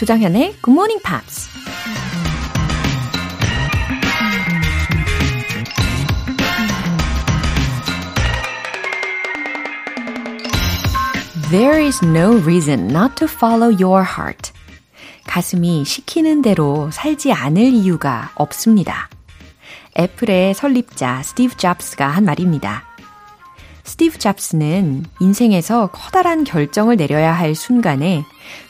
조장현의 Good Morning Pops. There is no reason not to follow your heart. 가슴이 시키는 대로 살지 않을 이유가 없습니다. 애플의 설립자 스티브 잡스가 한 말입니다. 스티브 잡스는 인생에서 커다란 결정을 내려야 할 순간에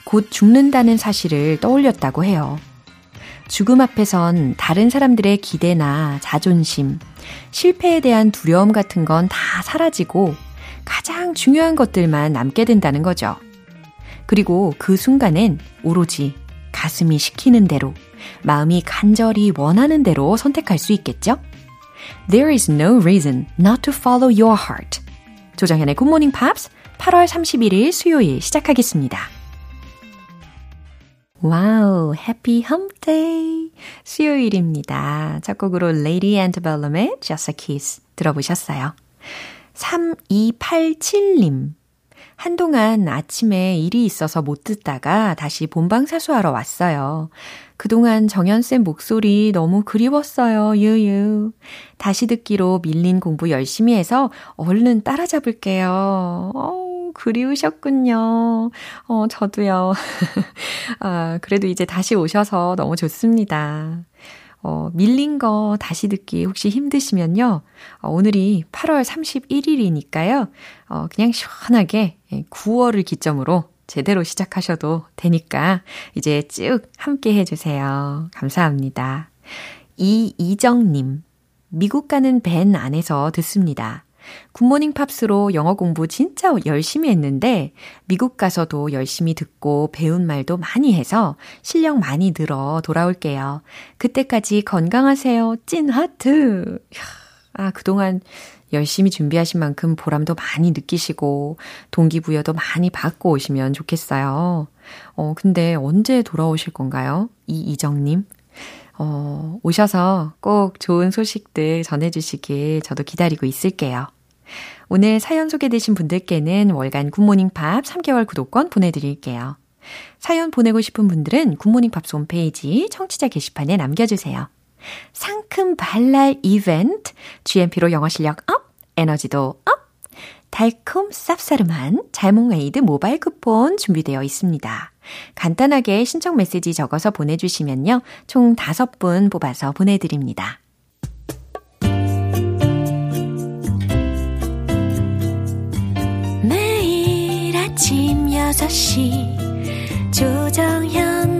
곧 죽는다는 사실을 떠올렸다고 해요. 죽음 앞에선 다른 사람들의 기대나 자존심, 실패에 대한 두려움 같은 건 다 사라지고 가장 중요한 것들만 남게 된다는 거죠. 그리고 그 순간엔 오로지 가슴이 시키는 대로, 마음이 간절히 원하는 대로 선택할 수 있겠죠? There is no reason not to follow your heart. 조정현의 Morning Pops 8월 31일 수요일 시작하겠습니다. Wow, happy hump day 수요일입니다. 첫 곡으로 Lady Antebellum의 Just a Kiss 들어보셨어요. 3287님. 한동안 아침에 일이 있어서 못 듣다가 다시 본방 사수하러 왔어요. 그동안 정연쌤 목소리 너무 그리웠어요. 유유. 다시 듣기로 밀린 공부 열심히 해서 얼른 따라잡을게요. 어 그리우셨군요. 어, 저도요. 아, 그래도 이제 다시 오셔서 너무 좋습니다. 어, 밀린 거 다시 듣기 혹시 힘드시면요. 어, 오늘이 8월 31일이니까요. 어, 그냥 시원하게 9월을 기점으로 제대로 시작하셔도 되니까 이제 쭉 함께 해주세요. 감사합니다. 이이정님, 미국 가는 밴 안에서 듣습니다. 굿모닝 팝스로 영어 공부 진짜 열심히 했는데 미국 가서도 열심히 듣고 배운 말도 많이 해서 실력 많이 늘어 돌아올게요. 그때까지 건강하세요. 찐 하트. 아, 그동안 열심히 준비하신 만큼 보람도 많이 느끼시고 동기부여도 많이 받고 오시면 좋겠어요. 어, 근데 언제 돌아오실 건가요? 이이정님. 어, 오셔서 꼭 좋은 소식들 전해주시길 저도 기다리고 있을게요. 오늘 사연 소개되신 분들께는 월간 굿모닝 팝 3개월 구독권 보내드릴게요. 사연 보내고 싶은 분들은 굿모닝 팝스 홈페이지 청취자 게시판에 남겨주세요. 상큼 발랄 이벤트, GMP로 영어 실력 업, 에너지도 up, 달콤 쌉싸름한 잘몽웨이드 모바일 쿠폰 준비되어 있습니다. 간단하게 신청 메시지 적어서 보내주시면요. 총 5분 뽑아서 보내드립니다. 매일 아침 6시 조정현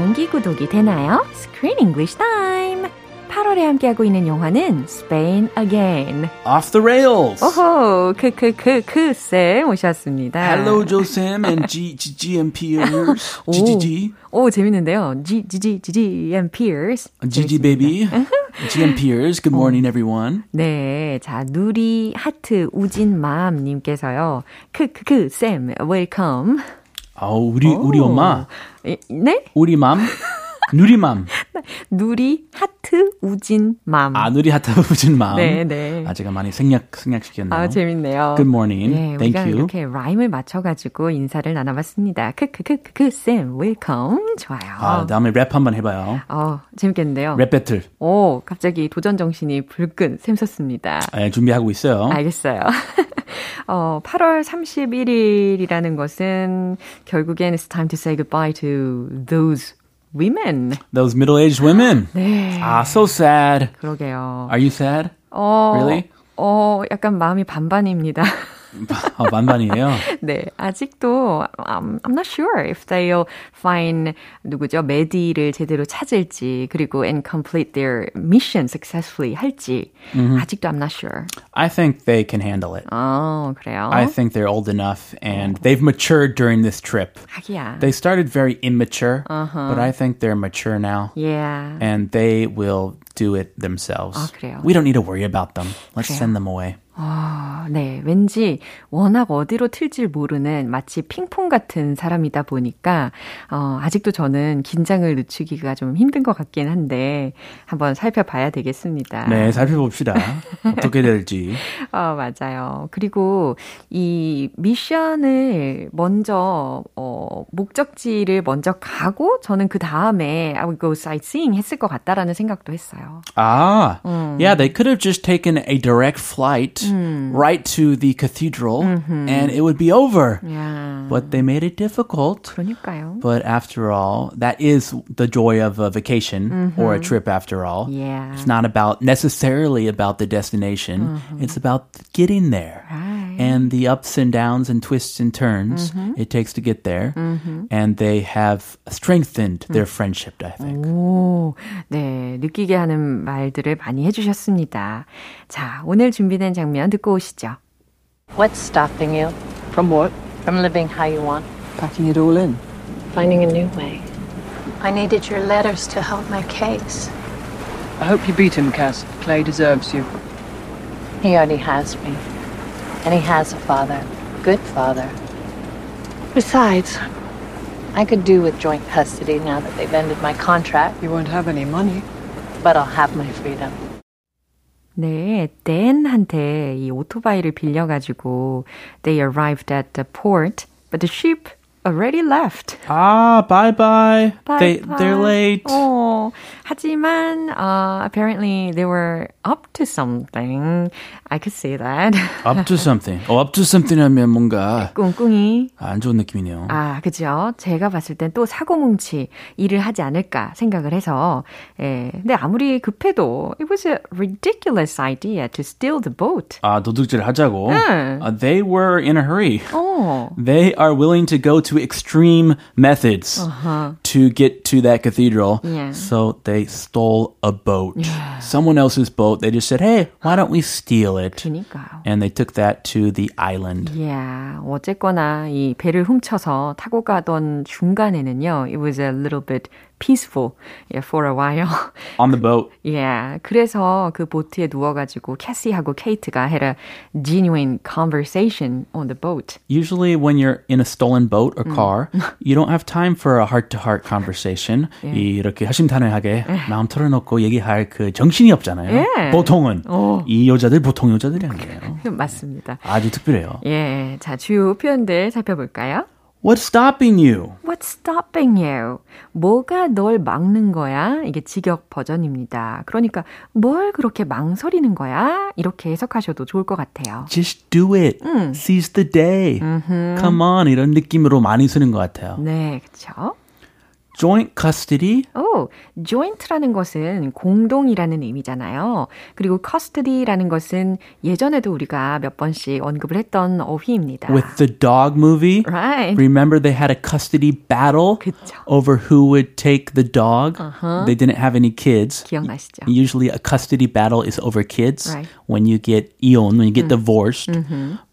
정기 구독이 되나요? Screen English Time! 8월에 함께하고 있는 영화는 Spain Again. Off the rails. 오호, 그, 그, 그, 그, 쌤 오셨습니다. Hello, Joe Sam and G, G, GMPers. GGG. 오, 재밌는데요. G, G, G, G, G, and Peers. GG baby. GMPers. Good morning, everyone. 네, 자, 누리 하트 우진맘 님께서요. 크, 크, 크, 쌤, 웰컴. 아, 우리, 우리 엄마. 네? 우리 맘. 누리맘. 누리 하트 우진 맘. 아, 누리 하트 우진 맘. 네, 네. 아, 제가 많이 생략, 생략시켰네요. 아, 재밌네요. Good morning. 네, Thank 우리가 you. 이렇게 라임을 맞춰가지고 인사를 나눠봤습니다. 크크크크크 쌤, welcome. 좋아요. 아, 다음에 랩 한번 해봐요. 어, 재밌겠는데요. 랩 배틀. 오, 갑자기 도전 정신이 불끈 샘솟습니다. 네, 준비하고 있어요. 알겠어요. 어, 8월 31일이라는 것은 결국엔 it's time to say goodbye to those women. Those middle-aged women. 네. Ah, so sad. 그러게요. Are you sad? 어, Really? 어, 약간 마음이 반반입니다. 어, 반반이에요. 네, 아직도 um, I'm not sure if they'll find 누구죠? 메디를 제대로 찾을지 그리고 and complete their mission successfully 할지 mm-hmm. 아직도 I'm not sure. I think they can handle it. 어, 그래요? I think they're old enough and they've matured during this trip. 하기야. They started very immature, uh-huh. but I think they're mature now. Yeah. And they will do it themselves. 아, 그래요? We don't need to worry about them. Let's 그래요? send them away. 아, 네. 왠지 워낙 어디로 튈지 모르는 마치 핑퐁 같은 사람이다 보니까, 어, 아직도 저는 긴장을 늦추기가 좀 힘든 것 같긴 한데, 한번 살펴봐야 되겠습니다. 네, 살펴봅시다. 어떻게 될지. 어, 맞아요. 그리고 이 미션을 먼저, 어, 목적지를 먼저 가고, 저는 그 다음에 I would go sightseeing 했을 것 같다라는 생각도 했어요. 아, 음. yeah, they could have just taken a direct flight. mm. right to the cathedral mm-hmm. and it would be over. Yeah. But they made it difficult. 그러니까요. But after all, that is the joy of a vacation mm-hmm. or a trip after all. Yeah. It's not about necessarily about the destination. Mm-hmm. It's about getting there. Right. And the ups and downs and twists and turns it takes to get there. And they have strengthened their friendship, I think. 오, 네. 느끼게 하는 말들을 많이 해주셨습니다. 자, 오늘 준비된 장면 듣고 오시죠. What's stopping you From what? from living how you want? Packing it all in. Finding a new way. I needed your letters to help my case. I hope you beat him, Cass. Clay deserves you. He already has me. And he has a father. Good father. Besides, I could do with joint custody now that they've ended my contract, You won't have any money. but I'll have my freedom. 네, 댄한테 이 오토바이를 빌려가지고 they arrived at the port, but the ship already left. Ah, bye bye. Bye they bye. they're late. 어, 하지만 uh, apparently they were up to something. I could say that. Up to something. 어, up to something 하면 뭔가 꿍꿍이. 안 좋은 느낌이네요. 아, 그죠. 제가 봤을 땐 또 사고뭉치 일을 하지 않을까 생각을 해서, 예. 근데 아무리 급해도 it was a ridiculous idea to steal the boat. 아, 도둑질 하자고. 응. Uh, they were in a hurry. 어. They are willing to go to to extreme methods. Uh-huh to get to that cathedral. Yeah. So they stole a boat. Someone else's boat. They just said, hey, why don't we steal it? 그니까요. And they took that to the island. Yeah, 어쨌거나 이 배를 훔쳐서 타고 가던 중간에는요, it was a little bit peaceful yeah, for a while. On the boat. yeah, 그래서 그 보트에 누워가지고 캐시하고 케이트가 had a genuine conversation on the boat. Usually, when you're in a stolen boat or car, you don't have time for a heart-to-heart conversation. 이렇게 허심탄회하게 마음 털어놓고 얘기할 그 정신이 없잖아요. 예. 보통은 어. 이 여자들 보통 여자들이 아니에요. 맞습니다. 아주 특별해요. 예, 자 주요 표현들 살펴볼까요? What's stopping you? What's stopping you? 뭐가 널 막는 거야? 이게 직역 버전입니다. 그러니까 뭘 그렇게 망설이는 거야? 이렇게 해석하셔도 좋을 것 같아요. Just do it. Seize the day. Come on. 이런 느낌으로 많이 쓰는 것 같아요. 네, 그렇죠. Joint custody. 오, joint라는 것은 공동이라는 의미잖아요. 그리고 custody라는 것은 예전에도 우리가 몇 번씩 언급을 했던 어휘입니다. With the dog movie, Right. remember they had a custody battle 그쵸. over who would take the dog. They didn't have any kids. 기억나시죠? Usually a custody battle is over kids Right. when you get ion, when you get divorced.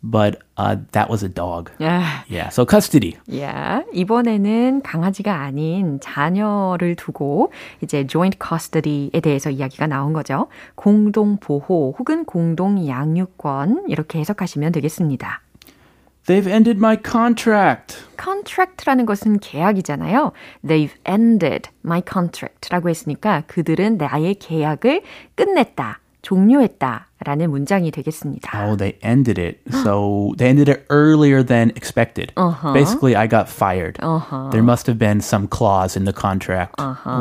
But uh, that was a dog. 야, Yeah, so custody. 야, 이번에는 강아지가 아닌 자녀를 두고 이제 joint custody에 대해서 이야기가 나온 거죠. 공동 보호 혹은 공동 양육권 이렇게 해석하시면 되겠습니다. They've ended my contract. contract라는 것은 계약이잖아요. They've ended my contract라고 했으니까 그들은 나의 계약을 끝냈다, 종료했다. 라는 문장이 되겠습니다. Oh, they ended it. So they ended it earlier than expected. Basically, I got fired. There must have been some clause in the contract.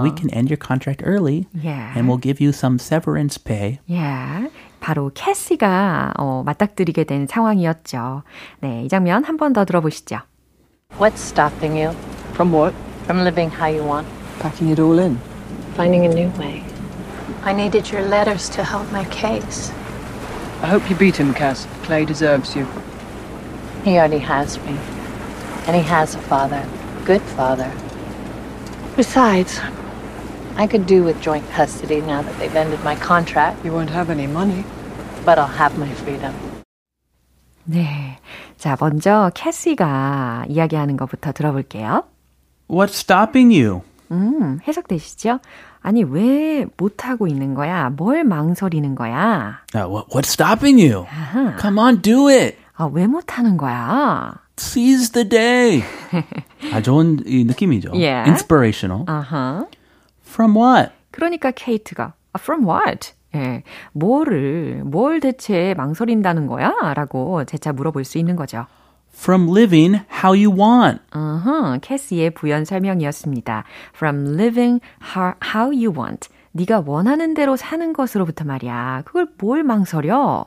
We can end your contract early, Yeah. and we'll give you some severance pay. 예, 바로 캐시가 어, 맞닥뜨리게 된 상황이었죠. 네, 이 장면 한 번 더 들어보시죠. What's stopping you From what? from living how you want? Packing it all in. Finding a new way. I needed your letters to help my case. I hope you beat him, Cass. Clay deserves you. He already has me. And he has a father. Good father. Besides, I could do with joint custody now that they've ended my contract. You won't have any money. But I'll have my freedom. 네. 자, 먼저 캐시가 이야기하는 것부터 들어볼게요. What's stopping you? 음, 해석되시죠? 아니, 왜 못하고 있는 거야? 뭘 망설이는 거야? Uh, what, what's stopping you? 아하. Come on, do it. 아, 왜 못하는 거야? Seize the day. 아, 좋은 이 느낌이죠. Yeah. Inspirational. 아하. From what? 그러니까 케이트가 아, from what? 예, 뭐를 뭘 대체 망설인다는 거야? 라고 재차 물어볼 수 있는 거죠. From living how you want. 어허, 캐시의 부연 설명이었습니다. From living how, how you want. 네가 원하는 대로 사는 것으로부터 말이야. 그걸 뭘 망설여?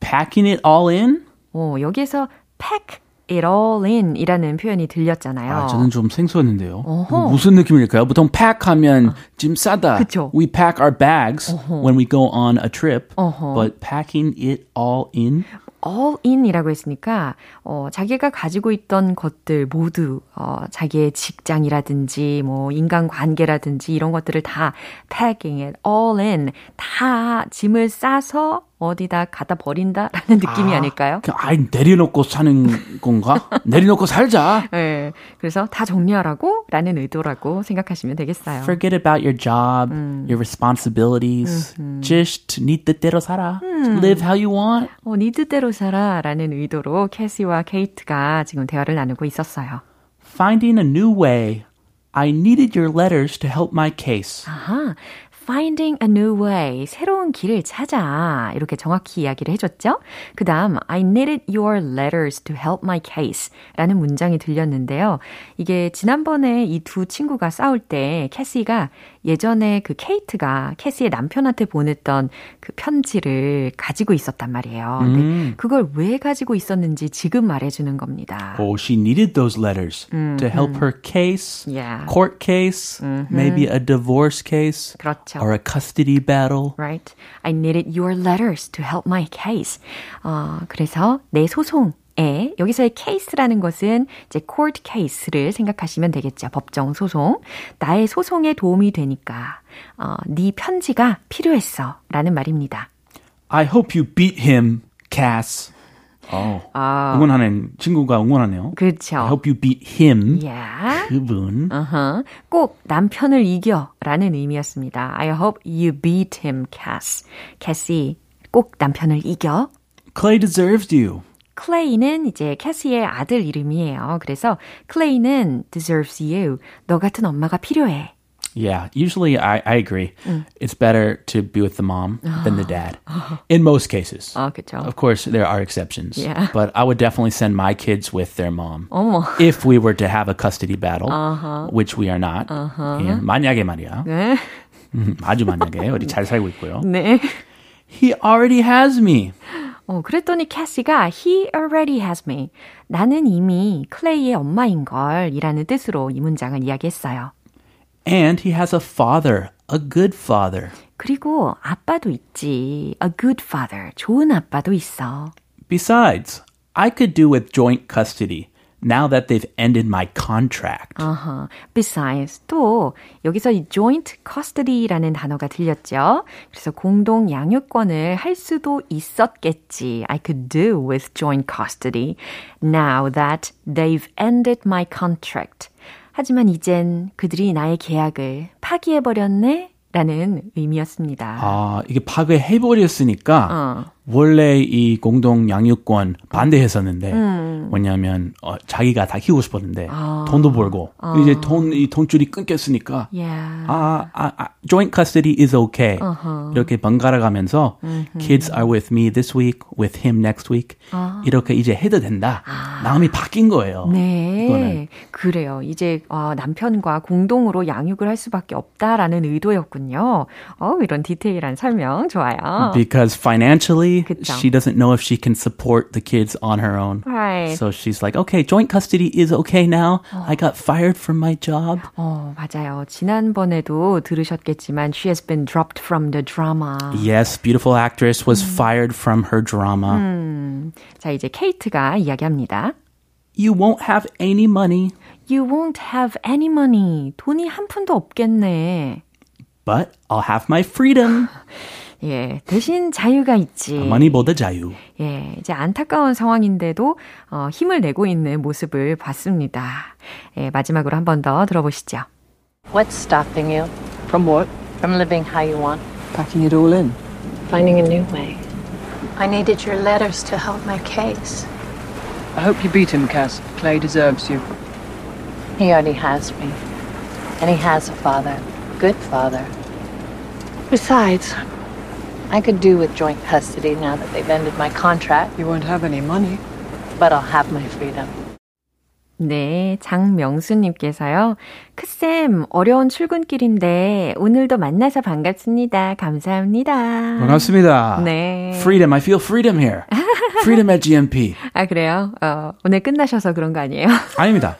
Packing it all in? 어, 여기에서 pack it all in 이라는 표현이 들렸잖아요. 아, 저는 좀 생소했는데요. 어허. 무슨 느낌일까요? 보통 pack 하면 짐 싸다. 그쵸. We pack our bags when we go on a trip. 어허. But packing it all in? All in이라고 했으니까 어, 자기가 가지고 있던 것들 모두 어, 자기의 직장이라든지 뭐 인간 관계라든지 이런 것들을 다 packing it all in. 다 짐을 싸서 어디다 갖다 버린다라는 느낌이 아, 닐까요 그냥 아이 내려놓고 사는 건가? 내려놓고 살자. 네, 그래서 다 정리하라고 라는 의도라고 생각하시면 되겠어요. Forget about your job, your responsibilities. Just 네 뜻대로 살아. Live how you want. 어, 네 뜻대로 살아라는 의도로 캐시와 케이트가 지금 대화를 나누고 있었어요. Finding a new way. I needed your letters to help my case. 아하, finding a new way, 새로운 길을 찾아. 이렇게 정확히 이야기를 해줬죠? 그 다음, I needed your letters to help my case. 라는 문장이 들렸는데요. 이게 지난번에 이 두 친구가 싸울 때 캐시가 예전에 그 케이트가 캐시의 남편한테 보냈던 그 편지를 가지고 있었단 말이에요. 근데 그걸 왜 가지고 있었는지 지금 말해주는 겁니다. Oh, she needed those letters to help her case, Yeah. court case, maybe a divorce case, 그렇죠. Or a custody battle. right? I needed your letters to help my case. 어, 그래서 내 소송 에 여기서의 case라는 것은 이제 court case를 생각하시면 되겠죠. 법정 소송. 나의 소송에 도움이 되니까 어, 네 편지가 필요했어라는 말입니다. I hope you beat him, Cass. 어, 응원하는 친구가 응원하네요. 그렇죠. I hope you beat him. Yeah. 그분. 어허. 꼭 남편을 이겨라는 의미였습니다. I hope you beat him, Cass. 캐시, 꼭 남편을 이겨. Clay deserves you. 클레이는 이제 캐시의 아들 이름이에요. 그래서 클레이는 deserves you. 너 같은 엄마가 필요해. Yeah, usually I, I agree. It's better to be with the mom than the dad. In most cases. 아, 그렇죠. Of course, there are exceptions. Yeah. But I would definitely send my kids with their mom. 어머. If we were to have a custody battle, which we are not. 예, 만약에 말이야. 네. 음, 아주 만약에 우리 잘 살고 있고요. 네. He already has me. 어, 그랬더니 캐시가 he already has me. 나는 이미 클레이의 엄마인 걸 이라는 뜻으로 이 문장을 이야기했어요. And he has a father, a good father. 그리고 아빠도 있지. A good father. 좋은 아빠도 있어. Besides, I could do with joint custody now that they've ended my contract. 어허. Besides, 또 여기서 이 joint custody라는 단어가 들렸죠. 그래서 공동 양육권을 할 수도 있었겠지. I could do with joint custody now that they've ended my contract. 하지만 이젠 그들이 나의 계약을 파기해버렸네? 라는 의미였습니다. 아, 이게 파괴해버렸으니까 어. 원래 이 공동 양육권 반대했었는데 뭐냐면 어, 자기가 다 키우고 싶었는데 돈도 벌고 이제 돈 이 돈줄이 끊겼으니까 Yeah. 아, 아, 아, joint custody is okay. 이렇게 번갈아 가면서 kids are with me this week, with him next week. 이렇게 이제 해도 된다. 마음이 바뀐 거예요. 네. 이거는. 그래요. 이제 어, 남편과 공동으로 양육을 할 수밖에 없다라는 의도였군요. 어, 이런 디테일한 설명 좋아요. Because financially custody. 그쵸. She doesn't know if she can support the kids on her own. Right. So she's like, okay, joint custody is okay now. I got fired from my job. 어, 맞아요. 지난번에도 들으셨겠지만 she has been dropped from the drama. Yes, beautiful actress was fired from her drama. 자, 이제 케이트가 이야기합니다. You won't have any money, You won't have any money. 돈이 한 푼도 없겠네. but I'll have my freedom. 예, 대신 자유가 있지. money보다 자유. 예, 이제 안타까운 상황인데도 어, 힘을 내고 있는 모습을 봤습니다. 예, 마지막으로 한 번 더 들어보시죠. What's stopping you From what? from living how you want? Packing it all in. Finding a new way. I needed your letters to help my case. I hope you beat him, Cass. Clay deserves you. He already has me. And he has a father. Good father. Besides, I could do with joint custody now that they've ended my contract, You won't have any money. but I'll have my freedom. 네, 장명수님께서요. 크쌤, 어려운 출근길인데 오늘도 만나서 반갑습니다. 감사합니다. 반갑습니다. 네. Freedom. I feel freedom here. Freedom at GMP. 아, 그래요? 어, 오늘 끝나셔서 그런 거 아니에요? 아닙니다.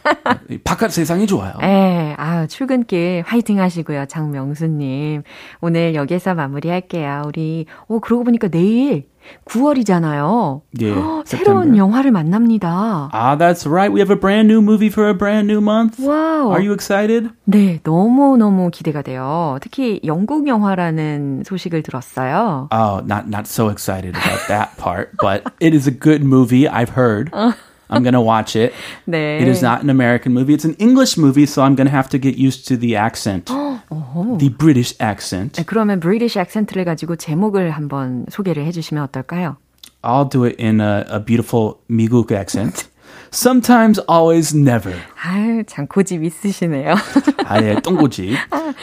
바깥 세상이 좋아요. 네, 아, 출근길 화이팅 하시고요, 장명수님. 오늘 여기서 마무리할게요. 우리, 오, 그러고 보니까 내일 9월이잖아요. 예, 새로운 September. 영화를 만납니다. Ah, that's right. We have a brand new movie for a brand new month. 와우. Are you excited? 네, 너무 너무 기대가 돼요. 특히 영국 영화라는 소식을 들었어요. Oh, not not so excited about that part, but it is a good movie. I've heard. I'm gonna watch it. 네. It is not an American movie. It's an English movie, so I'm gonna have to get used to the accent, the British accent. 네, 그러면 브리티시 액센트를 가지고 제목을 한번 소개를 해주시면 어떨까요? I'll do it in a, a beautiful 미국 accent. Sometimes, always, never. 아유, 참 고집 있으시네요. 아예 똥고집.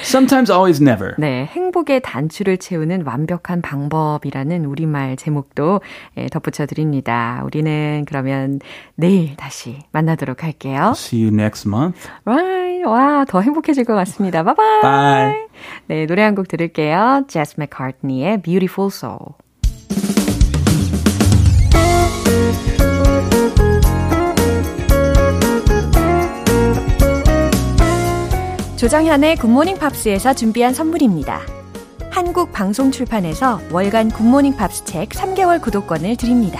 Sometimes, always, never. 네, 행복의 단추를 채우는 완벽한 방법이라는 우리말 제목도 예, 덧붙여 드립니다. 우리는 그러면 내일 다시 만나도록 할게요. See you next month. Right. 와, 더 행복해질 것 같습니다. 바이바이. Bye. 네, 노래 한 곡 들을게요. 제스 맥카트니의 Beautiful Soul. 조정현의 굿모닝 팝스에서 준비한 선물입니다. 한국 방송 출판에서 월간 굿모닝 팝스 책 3개월 구독권을 드립니다.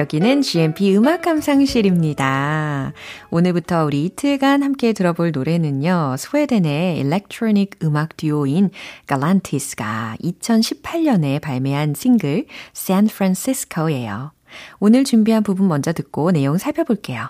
여기는 GMP 음악 감상실입니다. 오늘부터 우리 이틀간 함께 들어볼 노래는요. 스웨덴의 일렉트로닉 음악 듀오인 갈란티스가 2018년에 발매한 싱글 Francisco예요. 오늘 준비한 부분 먼저 듣고 내용 살펴볼게요.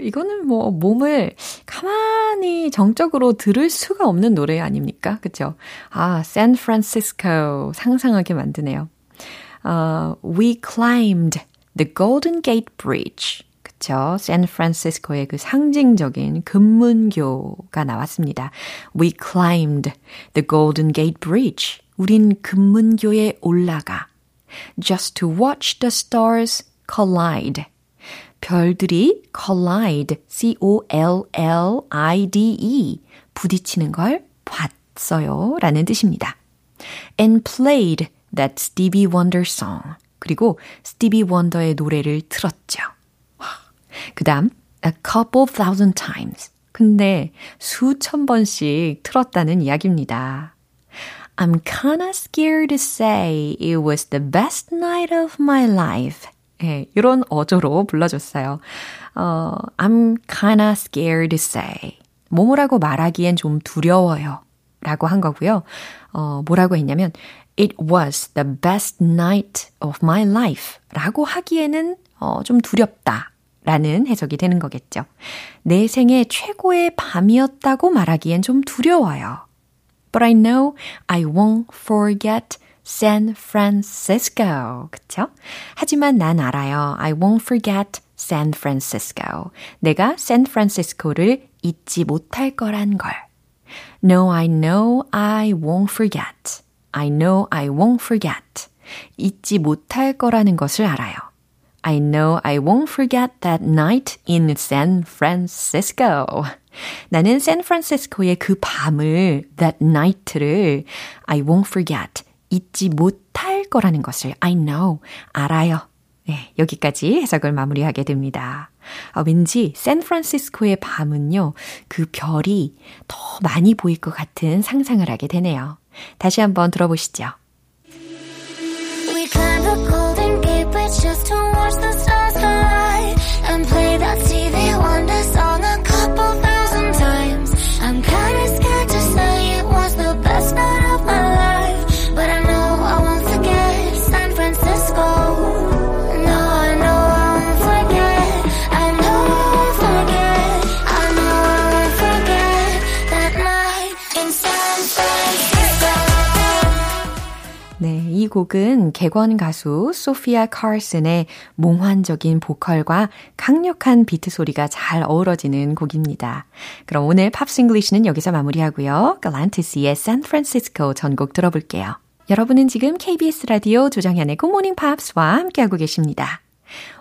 이거는 뭐 몸을 가만히 정적으로 들을 수가 없는 노래 아닙니까? 그쵸? 아, 샌프란시스코 상상하게 만드네요. 어, we climbed the Golden Gate Bridge. 그쵸? 샌프란시스코의 그 상징적인 금문교가 나왔습니다. We climbed the Golden Gate Bridge. 우린 금문교에 올라가. Just to watch the stars collide. 별들이 collide, C-O-L-L-I-D-E, 부딪히는 걸 봤어요. 라는 뜻입니다. And played that Stevie Wonder song. 그리고 스티비 원더의 노래를 틀었죠. 그 다음, a couple thousand times. 근데 수천 번씩 틀었다는 이야기입니다. I'm kinda scared to say it was the best night of my life. 예, 이런 어조로 불러줬어요. 어, I'm kinda scared to say. 뭐뭐라고 말하기엔 좀 두려워요. 라고 한 거고요. 어, 뭐라고 했냐면, It was the best night of my life. 라고 하기에는 어, 좀 두렵다. 라는 해석이 되는 거겠죠. 내 생애 최고의 밤이었다고 말하기엔 좀 두려워요. But I know I won't forget San Francisco. 그쵸? 하지만 난 알아요. I won't forget San Francisco. 내가 샌프란시스코를 잊지 못할 거란 걸. No, I know I won't forget. I know I won't forget. 잊지 못할 거라는 것을 알아요. I know I won't forget that night in San Francisco. 나는 샌프란시스코의 그 밤을, that night를 I won't forget. 잊지 못할 거라는 것을 I know. 알아요. 네, 여기까지 해석을 마무리하게 됩니다. 아, 왠지 샌프란시스코의 밤은요, 그 별이 더 많이 보일 것 같은 상상을 하게 되네요. 다시 한번 들어보시죠. 이 곡은 객원 가수 소피아 카슨의 몽환적인 보컬과 강력한 비트 소리가 잘 어우러지는 곡입니다. 그럼 오늘 Pops English는 여기서 마무리하고요. 갈란티스의 샌프란시스코 전곡 들어볼게요. 여러분은 지금 KBS 라디오 조정현의 굿모닝 팝스와 함께하고 계십니다.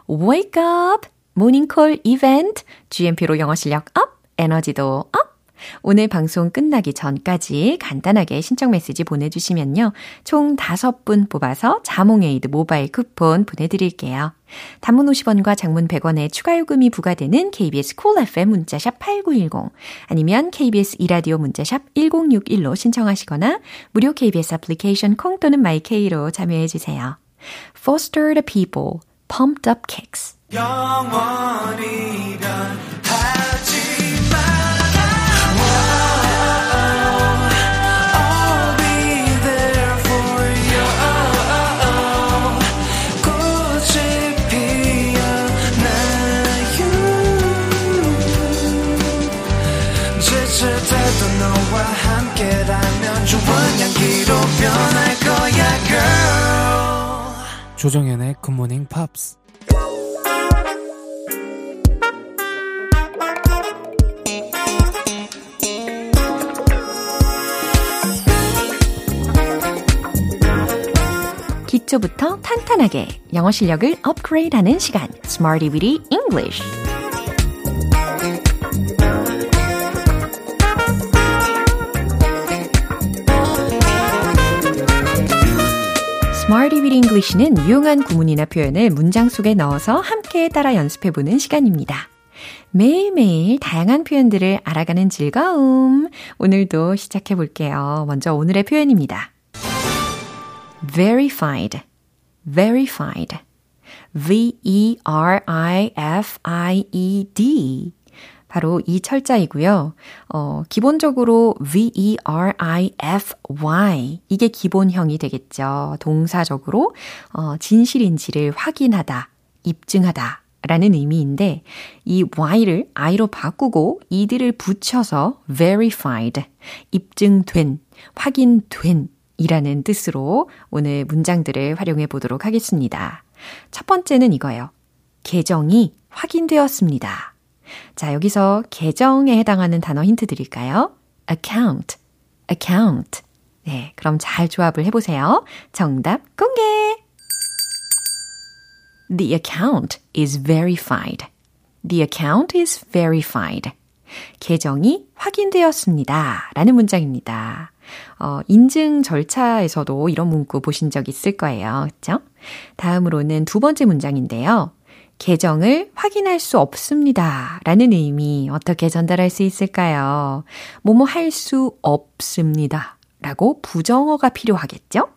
Wake up! 모닝콜 이벤트 GMP로 영어 실력 업, 에너지도 up! 오늘 방송 끝나기 전까지 간단하게 신청 메시지 보내주시면요. 총 5분 뽑아서 자몽에이드 모바일 쿠폰 보내드릴게요. 단문 50원과 장문 100원의 추가 요금이 부과되는 KBS Cool FM 문자샵 8910 아니면 KBS 이라디오 문자샵 1061로 신청하시거나 무료 KBS 애플리케이션 콩 또는 마이케이로 참여해 주세요. Foster the People, Pumped Up Kicks. 영원히 조정현의 굿모닝 팝스 기초부터 탄탄하게 영어 실력을 업그레이드하는 시간. Smarty Weedy English Smarty with English는 유용한 구문이나 표현을 문장 속에 넣어서 함께 따라 연습해보는 시간입니다. 매일매일 다양한 표현들을 알아가는 즐거움. 오늘도 시작해 볼게요. 먼저 오늘의 표현입니다. verified, verified. V-E-R-I-F-I-E-D. 바로 이 철자이고요. 어, 기본적으로 V-E-R-I-F-Y. 이게 기본형이 되겠죠. 동사적으로, 어, 진실인지를 확인하다, 입증하다. 라는 의미인데, 이 y를 i로 바꾸고 이들을 붙여서 verified, 입증된, 확인된 이라는 뜻으로 오늘 문장들을 활용해 보도록 하겠습니다. 첫 번째는 이거예요. 계정이 확인되었습니다. 자, 여기서 계정에 해당하는 단어 힌트 드릴까요? account, account. 네, 그럼 잘 조합을 해보세요. 정답 공개! The account is verified. The account is verified. 계정이 확인되었습니다. 라는 문장입니다. 어, 인증 절차에서도 이런 문구 보신 적 있을 거예요. 그죠? 다음으로는 두 번째 문장인데요. 계정을 확인할 수 없습니다. 라는 의미 어떻게 전달할 수 있을까요? 뭐뭐 할 수 없습니다. 라고 부정어가 필요하겠죠?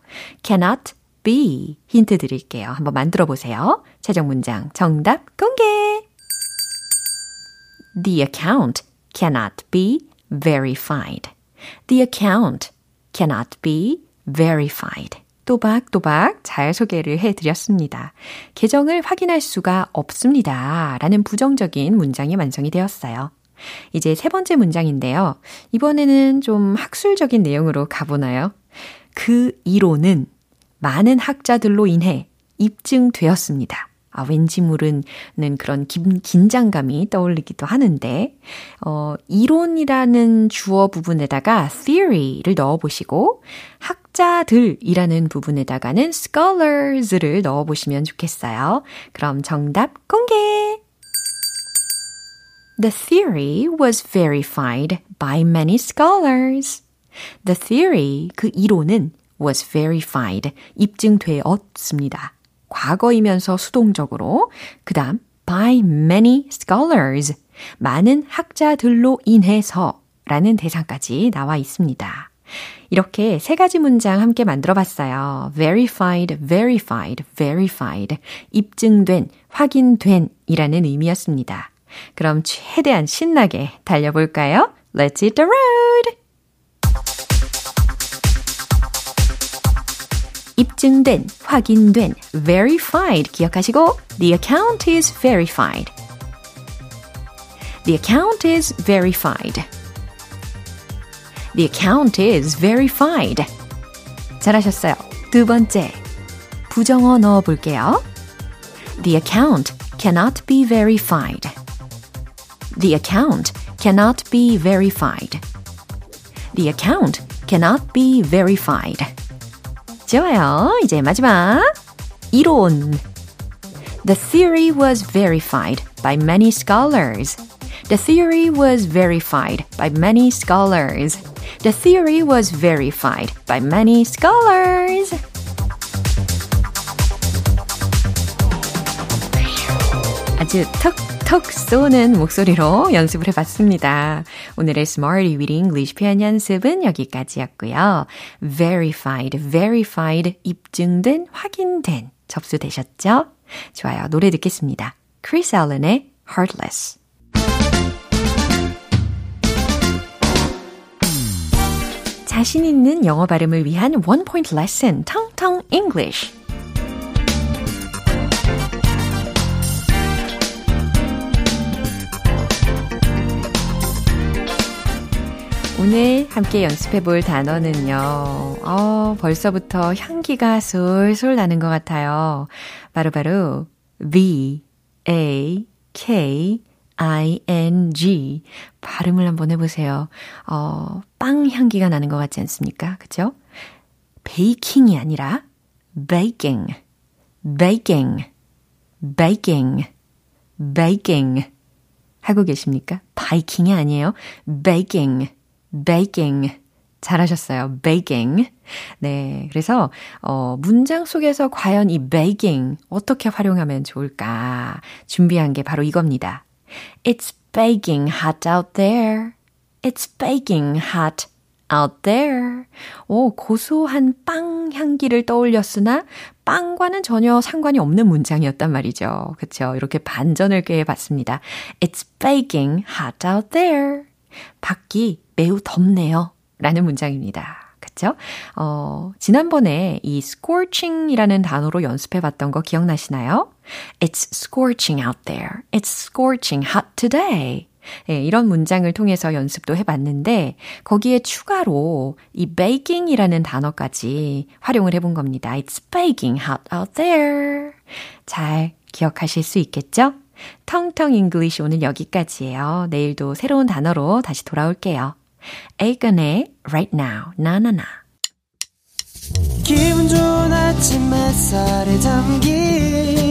cannot be. 힌트 드릴게요. 한번 만들어 보세요. 최종 문장 정답 공개! The account cannot be verified. The account cannot be verified. 또박또박 잘 소개를 해드렸습니다. 계정을 확인할 수가 없습니다. 라는 부정적인 문장이 완성이 되었어요. 이제 세 번째 문장인데요. 이번에는 좀 학술적인 내용으로 가보나요? 그 이론은 많은 학자들로 인해 입증되었습니다. 아, 왠지 모르는 그런 긴, 긴장감이 떠올리기도 하는데, 어, 이론이라는 주어 부분에다가 theory를 넣어보시고, 학 자들이라는 부분에다가는 scholars를 넣어보시면 좋겠어요. 그럼 정답 공개! The theory was verified by many scholars. The theory, 그 이론은 was verified, 입증되었습니다. 과거이면서 수동적으로. 그 다음, by many scholars. 많은 학자들로 인해서 라는 대상까지 나와 있습니다. 이렇게 세 가지 문장 함께 만들어 봤어요. verified, verified, verified. 입증된, 확인된 이라는 의미였습니다. 그럼 최대한 신나게 달려볼까요? Let's hit the road! 입증된, 확인된, verified 기억하시고 the account is verified. The account is verified. The account is verified. 잘하셨어요. 두 번째, 부정어 넣어 볼게요. The account cannot be verified. The account cannot be verified. The account cannot be verified. 좋아요. 이제 마지막. 이론. The theory was verified by many scholars. The theory was verified by many scholars. The theory was verified by many scholars. 아주 톡톡 쏘는 목소리로 연습을 해봤습니다. 오늘의 Smarty with English 표현 연습은 여기까지였고요. verified, verified, 입증된, 확인된 접수되셨죠? 좋아요. 노래 듣겠습니다. Chris Allen의 Heartless. 자신 있는 영어 발음을 위한 원 포인트 레슨, 텅텅 English. 오늘 함께 연습해 볼 단어는요. 어, 벌써부터 향기가 솔솔 나는 것 같아요. 바로바로 바로 V, A, K, I-N-G. 발음을 한번 해보세요. 어, 빵 향기가 나는 것 같지 않습니까? 그죠? 베이킹이 아니라 baking, baking, baking, baking. 하고 계십니까? 바이킹이 아니에요. baking, baking. 잘하셨어요. baking. 네. 그래서, 어, 문장 속에서 과연 이 baking 어떻게 활용하면 좋을까? 준비한 게 바로 이겁니다. It's baking hot out there. It's baking hot out there. 오, 고소한 빵 향기를 떠올렸으나 빵과는 전혀 상관이 없는 문장이었단 말이죠. 그쵸? 이렇게 반전을 꾀해봤습니다. It's baking hot out there. 밖이 매우 덥네요. 라는 문장입니다. 그쵸? 어, 지난번에 이 scorching이라는 단어로 연습해봤던 거 기억나시나요? It's scorching out there. It's scorching hot today. 네, 이런 문장을 통해서 연습도 해봤는데 거기에 추가로 이 baking이라는 단어까지 활용을 해본 겁니다. It's baking hot out there. 잘 기억하실 수 있겠죠? 텅텅 English 오늘 여기까지예요. 내일도 새로운 단어로 다시 돌아올게요. 에이콘의 Right Now, Na Na Na. 기분 좋은 아침 햇살에 담긴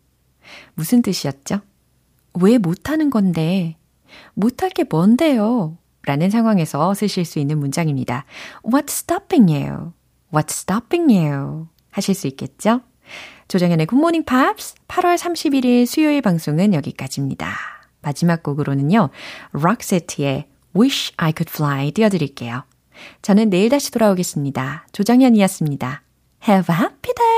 무슨 뜻이었죠? 왜 못하는 건데? 못할 게 뭔데요? 라는 상황에서 쓰실 수 있는 문장입니다. What's stopping you? What's stopping you? 하실 수 있겠죠? 조정현의 굿모닝 팝스 8월 31일 수요일 방송은 여기까지입니다. 마지막 곡으로는요. 록세트의 Wish I Could Fly 띄워드릴게요. 저는 내일 다시 돌아오겠습니다. 조정현이었습니다. Have a happy